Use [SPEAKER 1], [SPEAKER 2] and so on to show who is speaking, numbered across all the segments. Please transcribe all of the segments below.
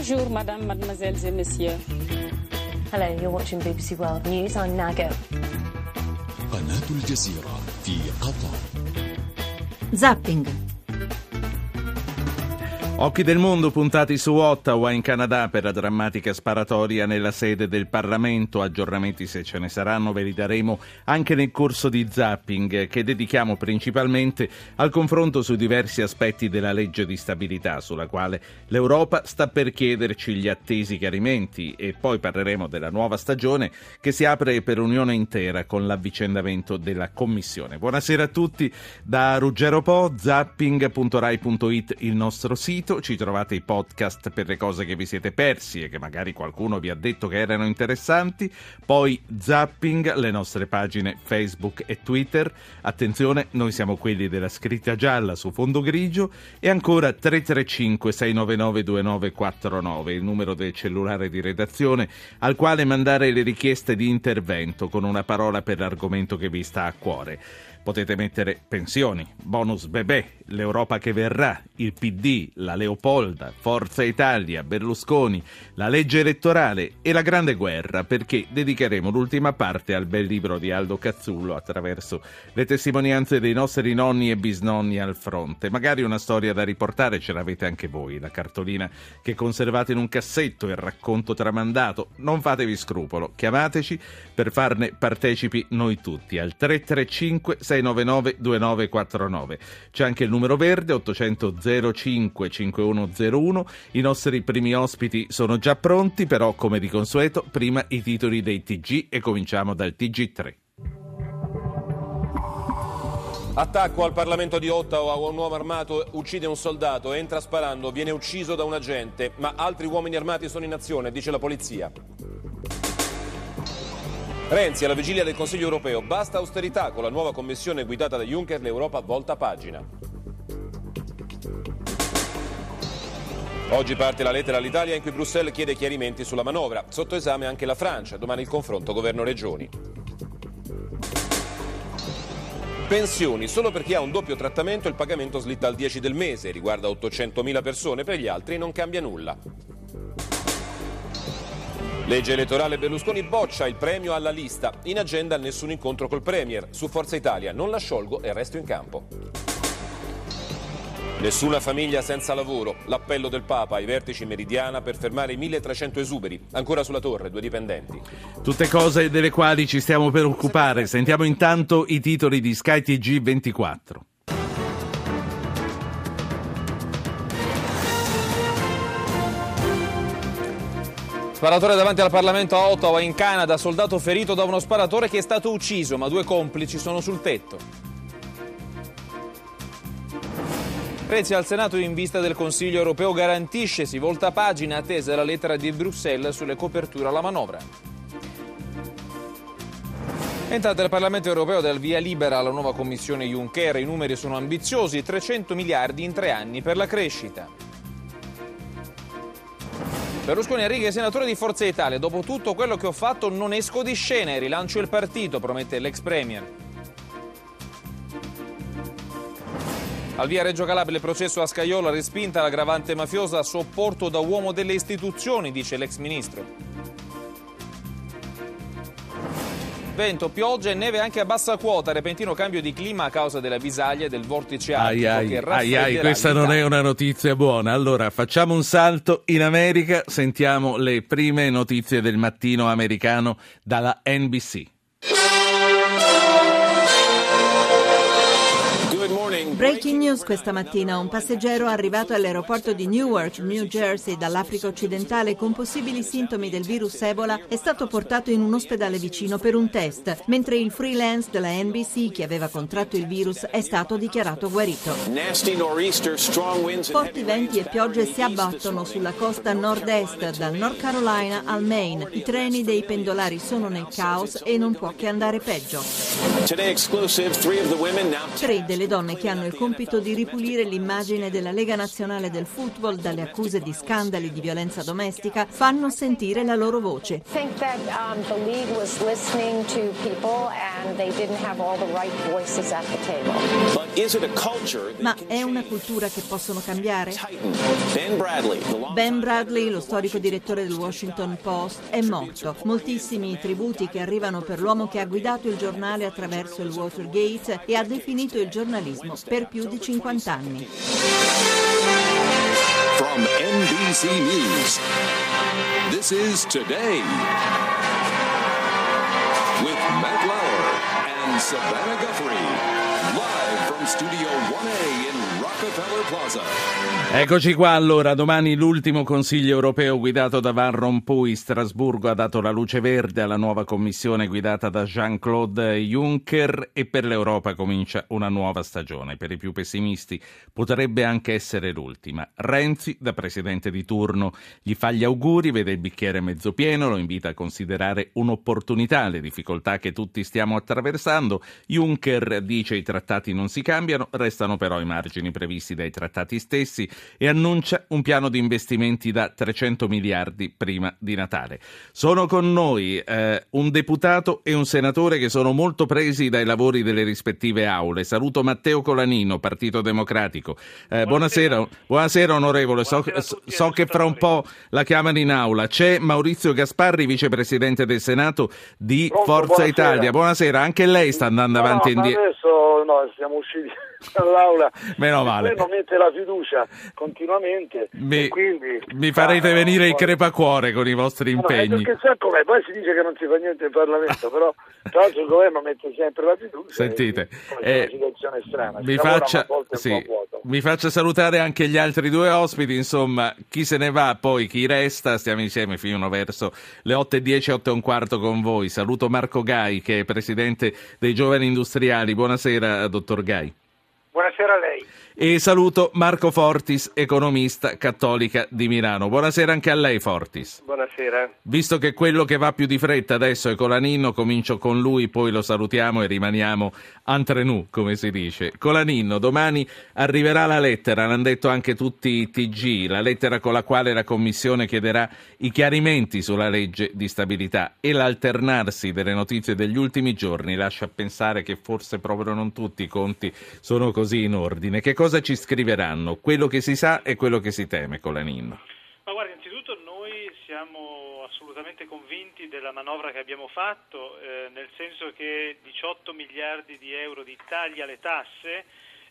[SPEAKER 1] Bonjour, madame, mademoiselles et messieurs.
[SPEAKER 2] Hello, you're watching BBC World News. I'm Nago.
[SPEAKER 3] قناة الجزيرة في قطر
[SPEAKER 4] Zapping.
[SPEAKER 5] Occhi del mondo puntati su Ottawa in Canada per la drammatica sparatoria nella sede del Parlamento. Aggiornamenti se ce ne saranno ve li daremo anche nel corso di Zapping che dedichiamo principalmente al confronto su diversi aspetti della legge di stabilità sulla quale l'Europa sta per chiederci gli attesi chiarimenti e poi parleremo della nuova stagione che si apre per Unione intera con l'avvicendamento della Commissione. Buonasera a tutti da Ruggero Po, zapping.rai.it il nostro sito ci trovate i podcast per le cose che vi siete persi e che magari qualcuno vi ha detto che erano interessanti, poi Zapping, le nostre pagine Facebook e Twitter, attenzione, noi siamo quelli della scritta gialla su fondo grigio. E ancora 335 699 2949, il numero del cellulare di redazione al quale mandare le richieste di intervento con una parola per l'argomento che vi sta a cuore. Potete mettere pensioni, bonus bebè, l'Europa che verrà, il PD, la Leopolda, Forza Italia, Berlusconi, la legge elettorale e la grande guerra, perché dedicheremo l'ultima parte al bel libro di Aldo Cazzullo attraverso le testimonianze dei nostri nonni e bisnonni al fronte. Magari una storia da riportare ce l'avete anche voi, la cartolina che conservate in un cassetto, il racconto tramandato. Non fatevi scrupolo, chiamateci per farne partecipi noi tutti al 335 699 2949. C'è anche il numero verde 800 05 5101. I nostri primi ospiti sono già pronti, però come di consueto, prima i titoli dei TG e cominciamo dal TG3.
[SPEAKER 6] Attacco al Parlamento di Ottawa, un uomo armato uccide un soldato, entra sparando, viene ucciso da un agente, ma altri uomini armati sono in azione, dice la polizia. Renzi alla vigilia del Consiglio europeo, basta austerità con la nuova commissione guidata da Juncker, l'Europa volta pagina. Oggi parte la lettera all'Italia in cui Bruxelles chiede chiarimenti sulla manovra. Sotto esame anche la Francia, domani il confronto governo-regioni. Pensioni, solo per chi ha un doppio trattamento il pagamento slitta al 10 del mese, riguarda 800.000 persone, per gli altri non cambia nulla. Legge elettorale Berlusconi boccia il premio alla lista. In agenda nessun incontro col Premier. Su Forza Italia non la sciolgo e resto in campo. Nessuna famiglia senza lavoro. L'appello del Papa ai vertici meridiana per fermare i 1300 esuberi. Ancora sulla torre, due dipendenti.
[SPEAKER 5] Tutte cose delle quali ci stiamo per occupare. Sentiamo intanto i titoli di Sky TG 24.
[SPEAKER 7] Sparatore davanti al Parlamento a Ottawa, in Canada, soldato ferito da uno sparatore che è stato ucciso, ma due complici sono sul tetto. Renzi al Senato in vista del Consiglio europeo garantisce, si volta pagina attesa la lettera di Bruxelles sulle coperture alla manovra. Entrata il Parlamento europeo dal via libera alla nuova Commissione Juncker, i numeri sono ambiziosi, 300 miliardi in tre anni per la crescita. Berlusconi righe senatore di Forza Italia. Dopo tutto quello che ho fatto non esco di scena e rilancio il partito, promette l'ex premier. Al via Reggio Calabria il processo a Scaiola respinta l'aggravante mafiosa sopporto da uomo delle istituzioni, dice l'ex ministro. Vento, pioggia e neve anche a bassa quota, repentino cambio di clima a causa della visaglia e del vortice artico
[SPEAKER 5] Ai
[SPEAKER 7] che
[SPEAKER 5] ai, ai, ai, questa non è una notizia buona. Allora, facciamo un salto in America, sentiamo le prime notizie del mattino americano dalla NBC.
[SPEAKER 4] Breaking news questa mattina. Un passeggero arrivato all'aeroporto di Newark, New Jersey, dall'Africa occidentale con possibili sintomi del virus Ebola è stato portato in un ospedale vicino per un test, mentre il freelance della NBC che aveva contratto il virus è stato dichiarato guarito. Forti venti e piogge si abbattono sulla costa nord-est, dal North Carolina al Maine. I treni dei pendolari sono nel caos e non può che andare peggio. Tre delle donne che hanno il compito di ripulire l'immagine della Lega Nazionale del Football dalle accuse di scandali di violenza domestica fanno sentire la loro voce.
[SPEAKER 8] I
[SPEAKER 4] Ma è una cultura che possono cambiare?
[SPEAKER 9] Ben Bradley,
[SPEAKER 4] Ben Bradley, lo storico direttore del Washington Post, è morto. Moltissimi i tributi che arrivano per l'uomo che ha guidato il giornale attraverso il Watergate e ha definito il giornalismo per più di 50 anni.
[SPEAKER 3] From NBC News, this is Today with Matt Lauer and Savannah Studio 1A
[SPEAKER 5] Eccoci qua allora, domani l'ultimo Consiglio europeo guidato da Van Rompuy. Strasburgo ha dato la luce verde alla nuova commissione guidata da Jean-Claude Juncker e per l'Europa comincia una nuova stagione. Per i più pessimisti potrebbe anche essere l'ultima. Renzi, da presidente di turno, gli fa gli auguri, vede il bicchiere mezzo pieno, lo invita a considerare un'opportunità le difficoltà che tutti stiamo attraversando. Juncker dice i trattati non si cambiano, restano però i margini previsti dai trattati stessi e annuncia un piano di investimenti da 300 miliardi prima di Natale. Sono con noi eh, un deputato e un senatore che sono molto presi dai lavori delle rispettive aule. Saluto Matteo Colanino, Partito Democratico. Eh, buonasera. buonasera, onorevole. So, so che fra un po' la chiamano in aula. C'è Maurizio Gasparri, vicepresidente del Senato di
[SPEAKER 10] Pronto,
[SPEAKER 5] Forza
[SPEAKER 10] buonasera.
[SPEAKER 5] Italia. Buonasera, anche lei sta andando
[SPEAKER 10] No,
[SPEAKER 5] avanti e indietro.
[SPEAKER 10] adesso no, siamo usciti dall'aula.
[SPEAKER 5] Meno male.
[SPEAKER 10] Non mette la fiducia continuamente.
[SPEAKER 5] Mi,
[SPEAKER 10] e quindi,
[SPEAKER 5] mi farete
[SPEAKER 10] Ah,
[SPEAKER 5] venire il crepacuore con i vostri
[SPEAKER 10] no, no,
[SPEAKER 5] impegni.
[SPEAKER 10] perché sa com'è, poi si dice che non si fa niente in Parlamento, però tra l'altro il governo mette sempre la fiducia.
[SPEAKER 5] Sentite,
[SPEAKER 10] e è
[SPEAKER 5] eh,
[SPEAKER 10] una situazione strana.
[SPEAKER 5] Mi faccia, sì, mi faccia salutare anche gli altri due ospiti, insomma, chi se ne va, poi chi resta, stiamo insieme fino verso le 8.10, 8 e un quarto con voi. Saluto Marco Gai, che è presidente dei Giovani Industriali. Buonasera, dottor Gai.
[SPEAKER 11] Buonasera a lei.
[SPEAKER 5] E saluto Marco Fortis, economista cattolica di Milano. Buonasera anche a lei, Fortis.
[SPEAKER 11] Buonasera.
[SPEAKER 5] Visto che quello che va più di fretta adesso è Colaninno, comincio con lui, poi lo salutiamo e rimaniamo entre nous, come si dice. Colaninno, domani arriverà la lettera, l'hanno detto anche tutti i TG, la lettera con la quale la Commissione chiederà i chiarimenti sulla legge di stabilità e l'alternarsi delle notizie degli ultimi giorni lascia pensare che forse proprio non tutti i conti sono così in ordine. Che cosa ci scriveranno? Quello che si sa e quello che si teme, Colaninno.
[SPEAKER 12] Ma guarda, innanzitutto noi siamo assolutamente convinti della manovra che abbiamo fatto, eh, nel senso che 18 miliardi di euro di tagli alle tasse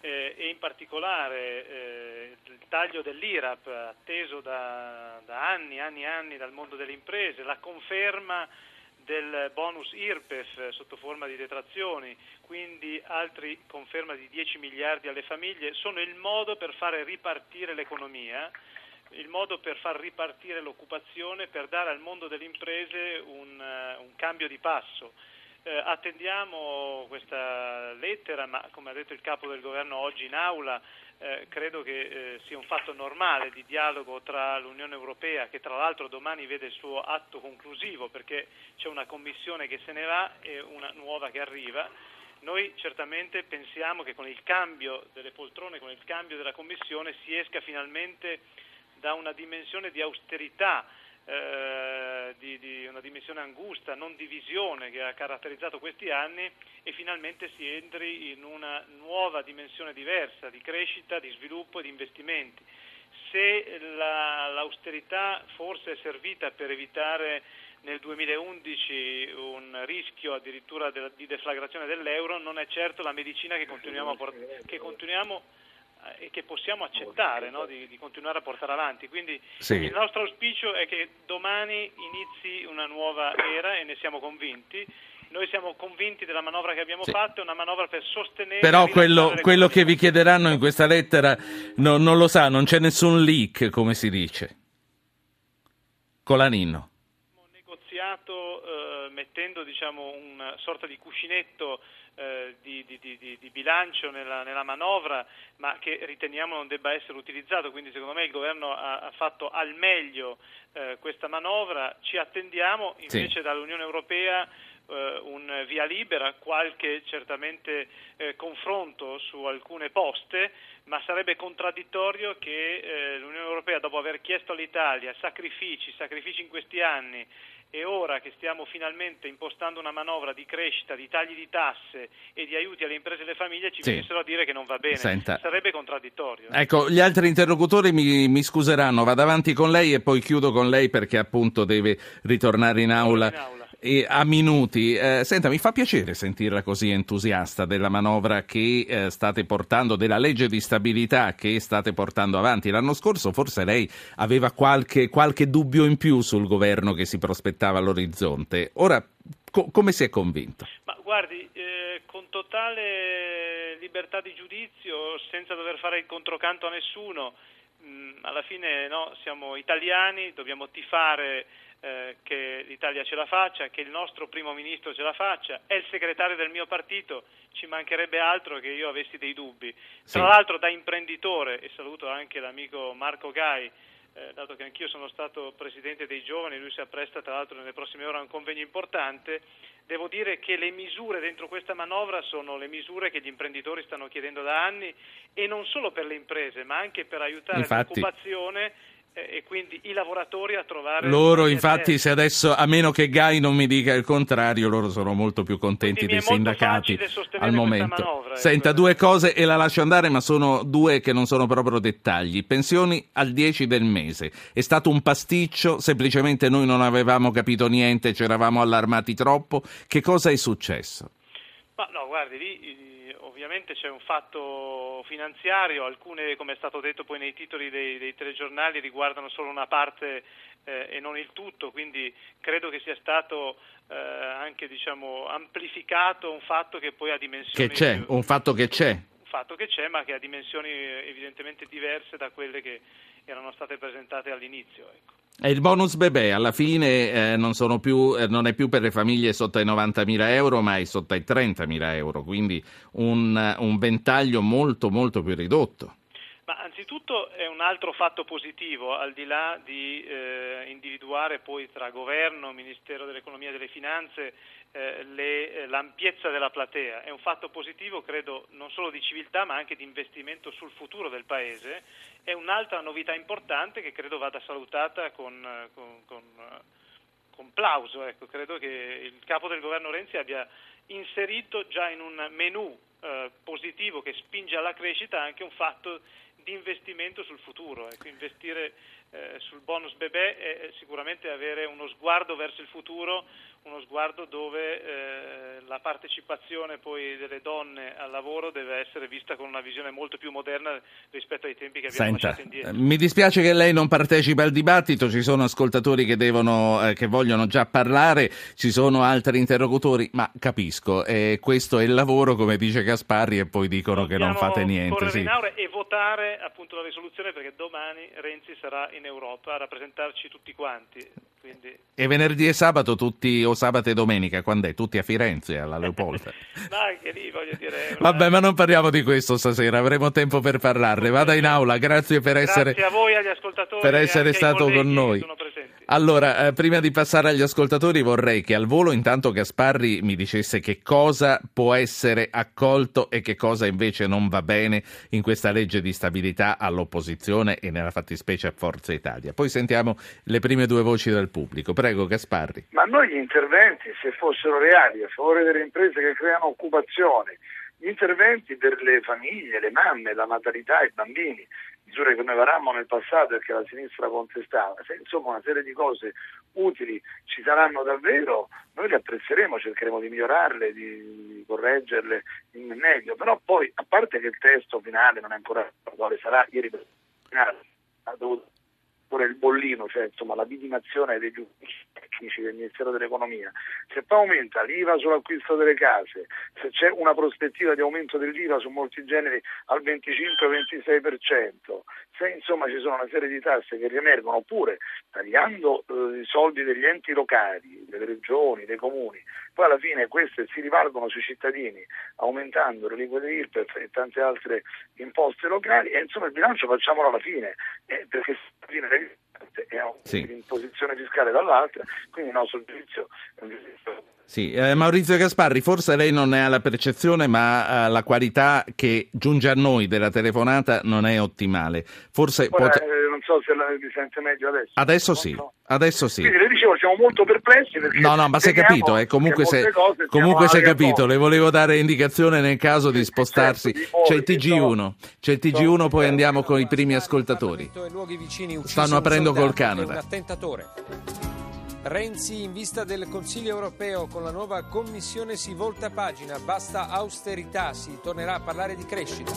[SPEAKER 12] eh, e in particolare eh, il taglio dell'IRAP atteso da, da anni, anni, anni dal mondo delle imprese, la conferma del bonus IRPEF sotto forma di detrazioni, quindi altri conferma di 10 miliardi alle famiglie, sono il modo per fare ripartire l'economia, il modo per far ripartire l'occupazione, per dare al mondo delle imprese un, uh, un cambio di passo. Eh, attendiamo questa lettera, ma come ha detto il capo del governo oggi in aula, eh, credo che eh, sia un fatto normale di dialogo tra l'Unione Europea, che tra l'altro domani vede il suo atto conclusivo, perché c'è una commissione che se ne va e una nuova che arriva. Noi certamente pensiamo che con il cambio delle poltrone, con il cambio della commissione, si esca finalmente da una dimensione di austerità, eh, di, di, una dimensione angusta, non divisione che ha caratterizzato questi anni e finalmente si entri in una nuova dimensione diversa di crescita, di sviluppo e di investimenti. Se la, l'austerità forse è servita per evitare nel 2011 un rischio addirittura di deflagrazione dell'euro, non è certo la medicina che continuiamo a portare. Che continuiamo e che possiamo accettare no? di, di, continuare a portare avanti. Quindi
[SPEAKER 5] sì.
[SPEAKER 12] il nostro auspicio è che domani inizi una nuova era e ne siamo convinti. Noi siamo convinti della manovra che abbiamo
[SPEAKER 5] sì.
[SPEAKER 12] fatto, è una manovra per sostenere.
[SPEAKER 5] Però quello, quello che vi chiederanno in questa lettera no, non lo sa, non c'è nessun leak, come si dice. Colanino.
[SPEAKER 12] Negoziato eh, mettendo diciamo, una sorta di cuscinetto eh, di, di, di, di, bilancio nella, nella, manovra, ma che riteniamo non debba essere utilizzato. Quindi secondo me il governo ha, ha fatto al meglio eh, questa manovra. Ci attendiamo invece
[SPEAKER 5] sì.
[SPEAKER 12] dall'Unione Europea eh, un via libera, qualche certamente eh, confronto su alcune poste, ma sarebbe contraddittorio che eh, l'Unione Europea, dopo aver chiesto all'Italia sacrifici, sacrifici in questi anni, e ora che stiamo finalmente impostando una manovra di crescita, di tagli di tasse e di aiuti alle imprese e alle famiglie ci
[SPEAKER 5] Sì.
[SPEAKER 12] venissero a dire che non va bene,
[SPEAKER 5] Senta.
[SPEAKER 12] sarebbe contraddittorio.
[SPEAKER 5] Ecco, gli altri interlocutori mi, mi scuseranno, vado avanti con lei e poi chiudo con lei perché appunto deve ritornare in aula.
[SPEAKER 12] in aula.
[SPEAKER 5] E a minuti. Eh, senta, mi fa piacere sentirla così entusiasta della manovra che eh, state portando, della legge di stabilità che state portando avanti. L'anno scorso forse lei aveva qualche, qualche dubbio in più sul governo che si prospettava all'orizzonte. Ora, co- come si è convinto?
[SPEAKER 12] Ma guardi, eh, con totale libertà di giudizio, senza dover fare il controcanto a nessuno, mh, alla fine no, siamo italiani, dobbiamo tifare eh, che l'Italia ce la faccia, che il nostro primo ministro ce la faccia, è il segretario del mio partito, ci mancherebbe altro che io avessi dei dubbi.
[SPEAKER 5] Sì.
[SPEAKER 12] Tra l'altro da imprenditore, e saluto anche l'amico Marco Gai, eh, dato che anch'io sono stato presidente dei giovani, lui si appresta tra l'altro nelle prossime ore a un convegno importante, devo dire che le misure dentro questa manovra sono le misure che gli imprenditori stanno chiedendo da anni e non solo per le imprese, ma anche per aiutare
[SPEAKER 5] Infatti.
[SPEAKER 12] l'occupazione e quindi i lavoratori a trovare
[SPEAKER 5] Loro, infatti, se adesso, a meno che Gai non mi dica il contrario, loro sono molto più contenti dei sindacati al momento.
[SPEAKER 12] manovra, ecco.
[SPEAKER 5] Senta, due cose e la lascio andare, ma sono due che non sono proprio dettagli. Pensioni al 10 del mese. È stato un pasticcio, semplicemente noi non avevamo capito niente, ci eravamo allarmati troppo. Che cosa è successo?
[SPEAKER 12] Ma no, guardi, lì eh, ovviamente c'è un fatto finanziario, alcune, come è stato detto poi nei titoli dei, dei telegiornali, riguardano solo una parte eh, e non il tutto, quindi credo che sia stato eh, anche diciamo, amplificato un fatto che poi ha dimensioni...
[SPEAKER 5] Che c'è, un fatto che c'è.
[SPEAKER 12] un fatto che c'è, ma che ha dimensioni eh, evidentemente diverse da quelle che erano state presentate all'inizio. Ecco.
[SPEAKER 5] E il bonus bebè alla fine eh, non, più, eh, non è più per le famiglie sotto ai 90.000 euro, ma è sotto ai 30.000 euro, quindi un, un ventaglio molto molto più ridotto.
[SPEAKER 12] Ma anzitutto è un altro fatto positivo, al di là di eh, individuare poi tra governo, Ministero dell'Economia e delle Finanze eh, le- eh, l'ampiezza della platea. È un fatto positivo, credo, non solo di civiltà ma anche di investimento sul futuro del Paese. È un'altra novità importante che credo vada salutata con, eh, con- con, eh, con plauso. Ecco, credo che il capo del governo Renzi abbia inserito già in un menù eh, positivo che spinge alla crescita anche un fatto di investimento sul futuro. Ecco, investire eh, sul bonus bebè è sicuramente avere uno sguardo verso il futuro, uno sguardo dove eh, la partecipazione poi delle donne al lavoro deve essere vista con una visione molto più moderna rispetto ai tempi che abbiamo
[SPEAKER 5] Senta,
[SPEAKER 12] lasciato indietro.
[SPEAKER 5] eh, mi dispiace che lei non partecipa al dibattito, ci sono ascoltatori che, devono, eh, che vogliono già parlare, ci sono altri interlocutori, ma capisco, eh, questo è il lavoro, come dice Gasparri, e poi dicono che non
[SPEAKER 12] Dobbiamo
[SPEAKER 5] fate niente. sì.
[SPEAKER 12] e votare appunto la risoluzione perché domani Renzi sarà in Europa a rappresentarci tutti quanti. Quindi...
[SPEAKER 5] E venerdì e sabato tutti, o sabato e domenica, quando è? Tutti a Firenze, alla Leopolda.
[SPEAKER 12] Ma anche lì voglio dire...
[SPEAKER 5] Vabbè, ma non parliamo di questo stasera, avremo tempo per parlarne. Vada in aula, grazie per essere...
[SPEAKER 12] Grazie a voi, agli ascoltatori.
[SPEAKER 5] per essere stato con
[SPEAKER 12] che
[SPEAKER 5] noi. Allora, eh, prima di passare agli ascoltatori vorrei che al volo intanto Gasparri mi dicesse che cosa può essere accolto e che cosa invece non va bene in questa legge di stabilità all'opposizione e nella fattispecie a Forza Italia. Poi sentiamo le prime due voci del pubblico. Prego Gasparri.
[SPEAKER 10] Ma noi gli interventi, se fossero reali, a favore delle imprese che creano occupazione, gli interventi per le famiglie, le mamme, la natalità, i bambini, misure che noi varammo nel passato e che la sinistra contestava, se insomma una serie di cose utili ci saranno davvero, noi le apprezzeremo, cercheremo di migliorarle, di, correggerle in meglio, però poi, a parte che il testo finale non è ancora quale sarà, ieri ha dovuto pure il bollino, cioè insomma la vidimazione degli uffici tecnici del Ministero dell'Economia, se poi aumenta l'IVA sull'acquisto delle case, se c'è una prospettiva di aumento dell'IVA su molti generi al 25-26%, se insomma ci sono una serie di tasse che riemergono, oppure tagliando eh, i soldi degli enti locali, delle regioni, dei comuni, poi alla fine queste si rivalgono sui cittadini aumentando le aliquote IRPEF e tante altre imposte locali e insomma il bilancio facciamolo alla fine, eh, perché alla fine è
[SPEAKER 5] Sì.
[SPEAKER 10] un'imposizione fiscale dall'altra, quindi il nostro giudizio è un giudizio
[SPEAKER 5] Sì, eh, Maurizio Gasparri, forse lei non ne ha la percezione, ma eh, la qualità che giunge a noi della telefonata non è ottimale. Forse
[SPEAKER 10] Ora,
[SPEAKER 5] pot-
[SPEAKER 10] eh, non so se la, mi sente meglio adesso.
[SPEAKER 5] Adesso sì, adesso sì.
[SPEAKER 10] Quindi le dicevo, siamo molto perplessi perché
[SPEAKER 5] No, no, ma è capito, eh, comunque si comunque è capito, le volevo dare indicazione nel caso di spostarsi.
[SPEAKER 10] certo, di
[SPEAKER 5] C'è il
[SPEAKER 10] muoversi,
[SPEAKER 5] TG1, c'è il TG1, poi andiamo con i primi ascoltatori. Stanno aprendo col Canada.
[SPEAKER 9] Renzi in vista del Consiglio europeo con la nuova commissione si volta pagina, basta austerità, si tornerà a parlare di crescita.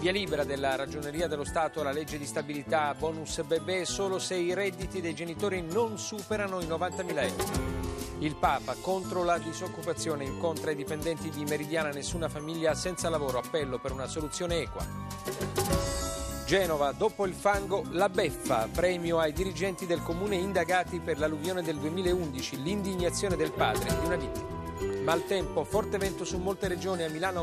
[SPEAKER 9] Via libera della Ragioneria dello Stato alla legge di stabilità, bonus bebè solo se i redditi dei genitori non superano i 90.000 euro. Il Papa contro la disoccupazione incontra i dipendenti di Meridiana, nessuna famiglia senza lavoro, appello per una soluzione equa. Genova, dopo il fango, la beffa, premio ai dirigenti del comune indagati per l'alluvione del 2011, l'indignazione del padre di una vittima. Maltempo, forte vento su molte regioni, a Milano